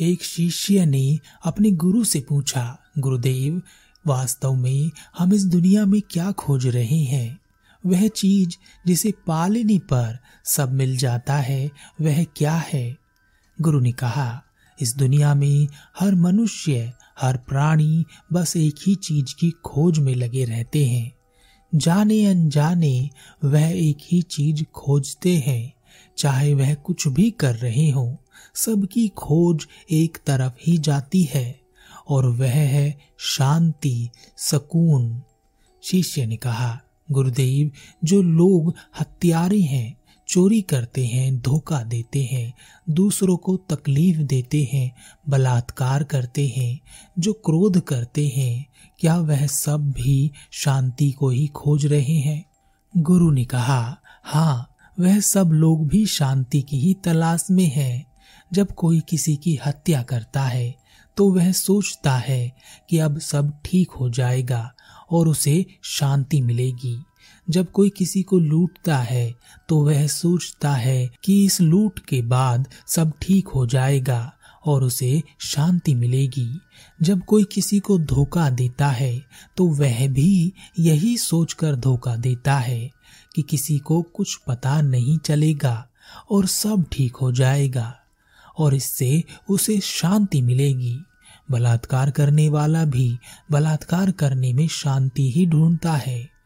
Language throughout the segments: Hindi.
एक शिष्य ने अपने गुरु से पूछा, गुरुदेव, वास्तव में हम इस दुनिया में क्या खोज रहे हैं? वह चीज़ जिसे पालने पर सब मिल जाता है, वह क्या है? गुरु ने कहा, इस दुनिया में हर मनुष्य, हर प्राणी बस एक ही चीज़ की खोज में लगे रहते हैं। जाने अनजाने वह एक ही चीज़ खोजते हैं, चाहे वह कुछ भी कर रहे हो। सबकी खोज एक तरफ़ ही जाती है और वह है शांति, सुकून। शिष्य ने कहा, गुरुदेव, जो लोग हत्यारे हैं, चोरी करते हैं, धोखा देते हैं, दूसरों को तकलीफ़ देते हैं, बलात्कार करते हैं, जो क्रोध करते हैं, क्या वह सब भी शांति को ही खोज रहे हैं? गुरु ने कहा हाँ वह सब लोग भी शांति की ही तलाश में है। जब कोई किसी की हत्या करता है तो वह सोचता है कि अब सब ठीक हो जाएगा और उसे शांति मिलेगी। जब कोई किसी को लूटता है तो वह सोचता है कि इस लूट के बाद सब ठीक हो जाएगा और उसे शांति मिलेगी। जब कोई किसी को धोखा देता है तो वह भी यही सोचकर धोखा देता है कि किसी को कुछ पता नहीं चलेगा और सब ठीक हो जाएगा। और इससे उसे शांति मिलेगी। बलात्कार करने वाला भी बलात्कार करने में शांति ही ढूंढता है।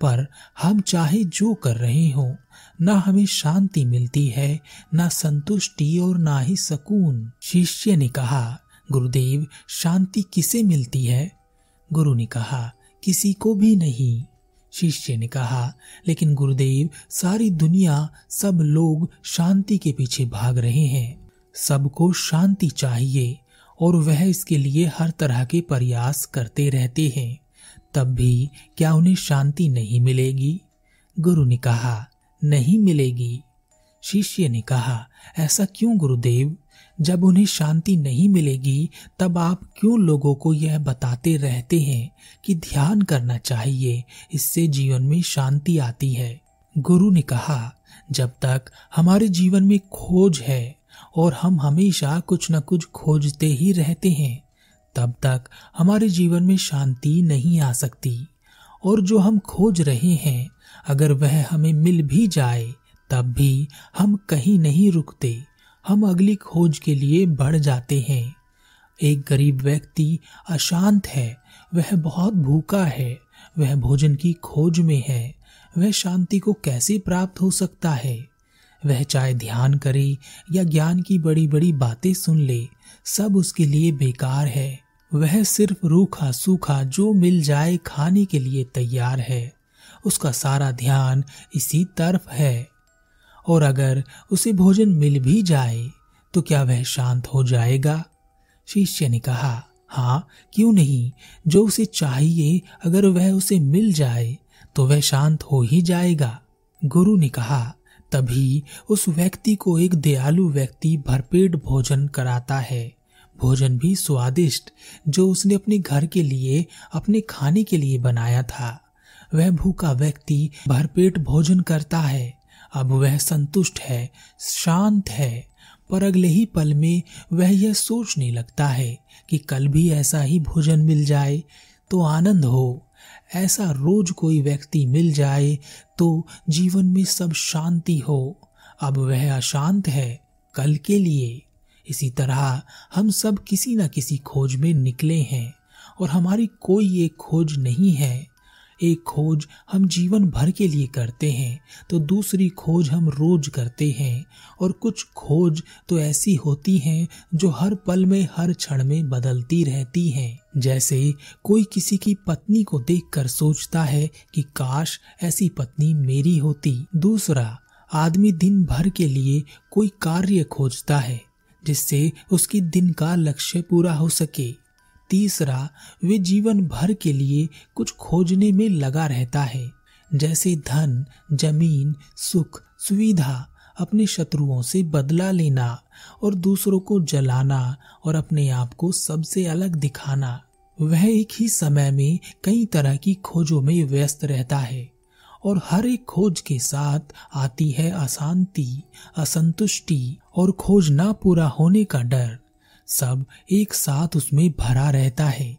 पर हम चाहे जो कर रहे हो, ना हमें शांति मिलती है, ना संतुष्टि और ना ही सुकून। शिष्य ने कहा, गुरुदेव, शांति किसे मिलती है? गुरु ने कहा, किसी को भी नहीं। शिष्य ने कहा, लेकिन गुरुदेव, सारी दुनिया, सब लोग शांति के पीछे भाग रहे हैं। सबको शांति चाहिए और वह इसके लिए हर तरह के प्रयास करते रहते हैं। तब भी क्या उन्हें शांति नहीं मिलेगी? गुरु ने कहा, नहीं मिलेगी। शिष्य ने कहा, ऐसा क्यों गुरुदेव? जब उन्हें शांति नहीं मिलेगी, तब आप क्यों लोगों को यह बताते रहते हैं कि ध्यान करना चाहिए? इससे जीवन में शांति आती है। गुरु ने कहा, जब तक हमारे जीवन में खोज है और हम हमेशा कुछ न कुछ खोजते ही रहते हैं। तब तक हमारे जीवन में शांति नहीं आ सकती। और जो हम खोज रहे हैं, अगर वह हमें मिल भी जाए, तब भी हम कहीं नहीं रुकते। हम अगली खोज के लिए बढ़ जाते हैं। एक गरीब व्यक्ति अशांत है, वह बहुत भूखा है, वह भोजन की खोज में है, वह शांति को कैसे प्राप्त हो सकता है? वह चाहे ध्यान करे या ज्ञान की बड़ी बड़ी बातें सुन ले, सब उसके लिए बेकार है। वह सिर्फ़ रूखा सूखा जो मिल जाए खाने के लिए तैयार है। उसका सारा ध्यान इसी तरफ़ है। और अगर उसे भोजन मिल भी जाए तो क्या वह शांत हो जाएगा? शिष्य ने कहा हाँ क्यों नहीं? जो उसे चाहिए, अगर वह उसे मिल जाए तो वह शांत हो ही जाएगा। गुरु ने कहा तभी उस व्यक्ति को एक दयालु व्यक्ति भरपेट भोजन कराता है। भोजन भी स्वादिष्ट, जो उसने अपने घर के लिए, अपने खाने के लिए बनाया था। वह भूखा व्यक्ति भरपेट भोजन करता है। अब वह संतुष्ट है, शांत है, पर अगले ही पल में वह यह सोचने लगता है कि कल भी ऐसा ही भोजन मिल जाए तो आनंद हो। ऐसा रोज कोई व्यक्ति मिल जाए तो जीवन में सब शांति हो। अब वह अशांत है कल के लिए। इसी तरह हम सब किसी न किसी खोज में निकले हैं और हमारी कोई ये खोज नहीं है। एक खोज हम जीवन भर के लिए करते हैं तो दूसरी खोज हम रोज करते हैं। और कुछ खोज तो ऐसी होती हैं जो हर पल में, हर क्षण में बदलती रहती हैं। जैसे कोई किसी की पत्नी को देखकर सोचता है कि काश ऐसी पत्नी मेरी होती। दूसरा, आदमी दिन भर के लिए कोई कार्य खोजता है, जिससे उसकी दिन का लक्ष्य पूरा हो सके। तीसरा, वे जीवन भर के लिए कुछ खोजने में लगा रहता है। जैसे धन, ज़मीन, सुख, सुविधा, अपने शत्रुओं से बदला लेना और दूसरों को जलाना और अपने आप को सबसे अलग दिखाना। वह एक ही समय में कई तरह की खोजों में व्यस्त रहता है और हर एक खोज के साथ आती है अशांति, असंतुष्टि और खोज ना पूरा होने का डर। सब एक साथ उसमें भरा रहता है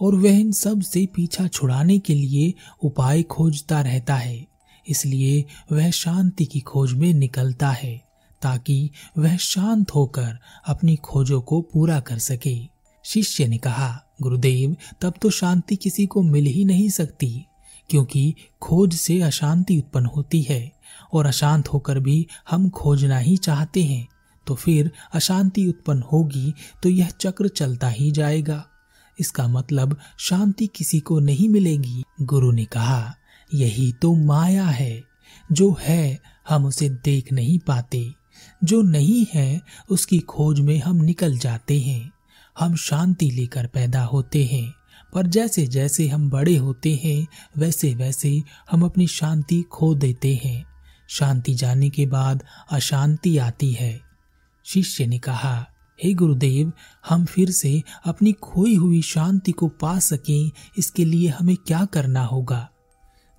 और वह इन सबसे पीछा छुड़ाने के लिए उपाय खोजता रहता है। इसलिए वह शांति की खोज में निकलता है, ताकि वह शांत होकर अपनी खोजों को पूरा कर सके। शिष्य ने कहा, गुरुदेव, तब तो शांति किसी को मिल ही नहीं सकती, क्योंकि खोज से अशांति उत्पन्न होती है और अशांत होकर भी हम खोजना ही चाहते हैं। तो फिर अशांति उत्पन्न होगी तो यह चक्र चलता ही जाएगा। इसका मतलब शांति किसी को नहीं मिलेगी। गुरु ने कहा, यही तो माया है। जो है, हम उसे देख नहीं पाते। जो नहीं है, उसकी खोज में हम निकल जाते हैं। हम शांति लेकर पैदा होते हैं, पर जैसे जैसे हम बड़े होते हैं वैसे वैसे हम अपनी शांति खो देते हैं। शांति जाने के बाद अशांति आती है। शिष्य ने कहा, हे गुरुदेव, हम फिर से अपनी खोई हुई शांति को पा सकें, इसके लिए हमें क्या करना होगा?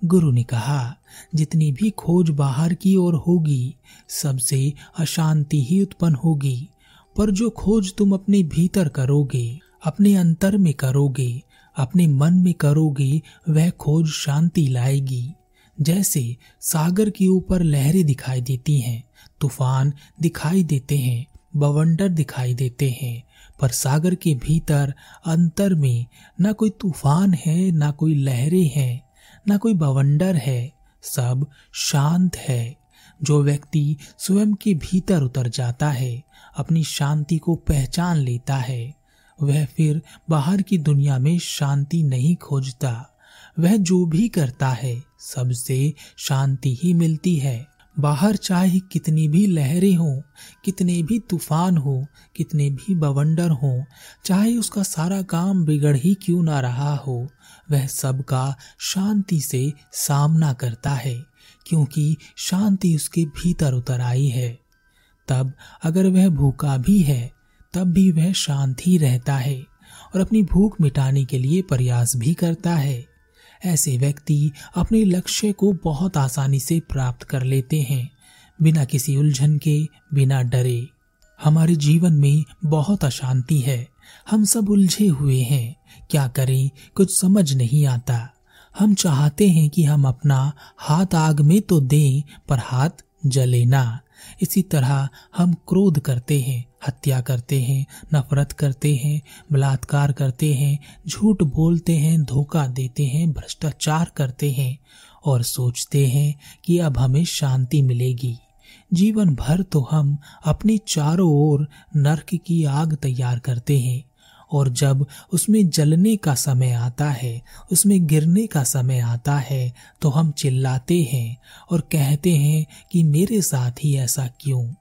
गुरु ने कहा, जितनी भी खोज बाहर की ओर होगी, सबसे अशांति ही उत्पन्न होगी। पर जो खोज तुम अपने भीतर करोगे, अपने अंतर में करोगे, अपने मन में करोगे, वह खोज शांति लाएगी। जैसे सागर के ऊपर लहरें दिखाई देती हैं, तूफ़ान दिखाई देते हैं, बवंडर दिखाई देते हैं, पर सागर के भीतर अंतर में न कोई तूफ़ान है, न कोई लहरें हैं, न कोई बवंडर है, सब शांत है। जो व्यक्ति स्वयं के भीतर उतर जाता है, अपनी शांति को पहचान लेता है, वह फिर बाहर की दुनिया में शांति नहीं खोजता। वह जो भी करता है, सबसे शांति ही मिलती है। बाहर चाहे कितनी भी लहरें हों, कितने भी तूफ़ान हो, कितने भी बवंडर हों, चाहे उसका सारा काम बिगड़ ही क्यों ना रहा हो, वह सबका शांति से सामना करता है, क्योंकि शांति उसके भीतर उतर आई है। तब अगर वह भूखा भी है, तब भी वह शांत रहता है और अपनी भूख मिटाने के लिए प्रयास भी करता है। ऐसे व्यक्ति अपने लक्ष्य को बहुत आसानी से प्राप्त कर लेते हैं, बिना किसी उलझन के, बिना डरे। हमारे जीवन में बहुत अशांति है। हम सब उलझे हुए हैं। क्या करें? कुछ समझ नहीं आता। हम चाहते हैं कि हम अपना हाथ आग में तो दें, पर हाथ जले ना। इसी तरह हम क्रोध करते हैं, हत्या करते हैं, नफरत करते हैं, बलात्कार करते हैं, झूठ बोलते हैं, धोखा देते हैं, भ्रष्टाचार करते हैं और सोचते हैं कि अब हमें शांति मिलेगी। जीवन भर तो हम अपने चारों ओर नरक की आग तैयार करते हैं। और जब उसमें जलने का समय आता है, उसमें गिरने का समय आता है तो हम चिल्लाते हैं और कहते हैं कि मेरे साथ ही ऐसा क्यों?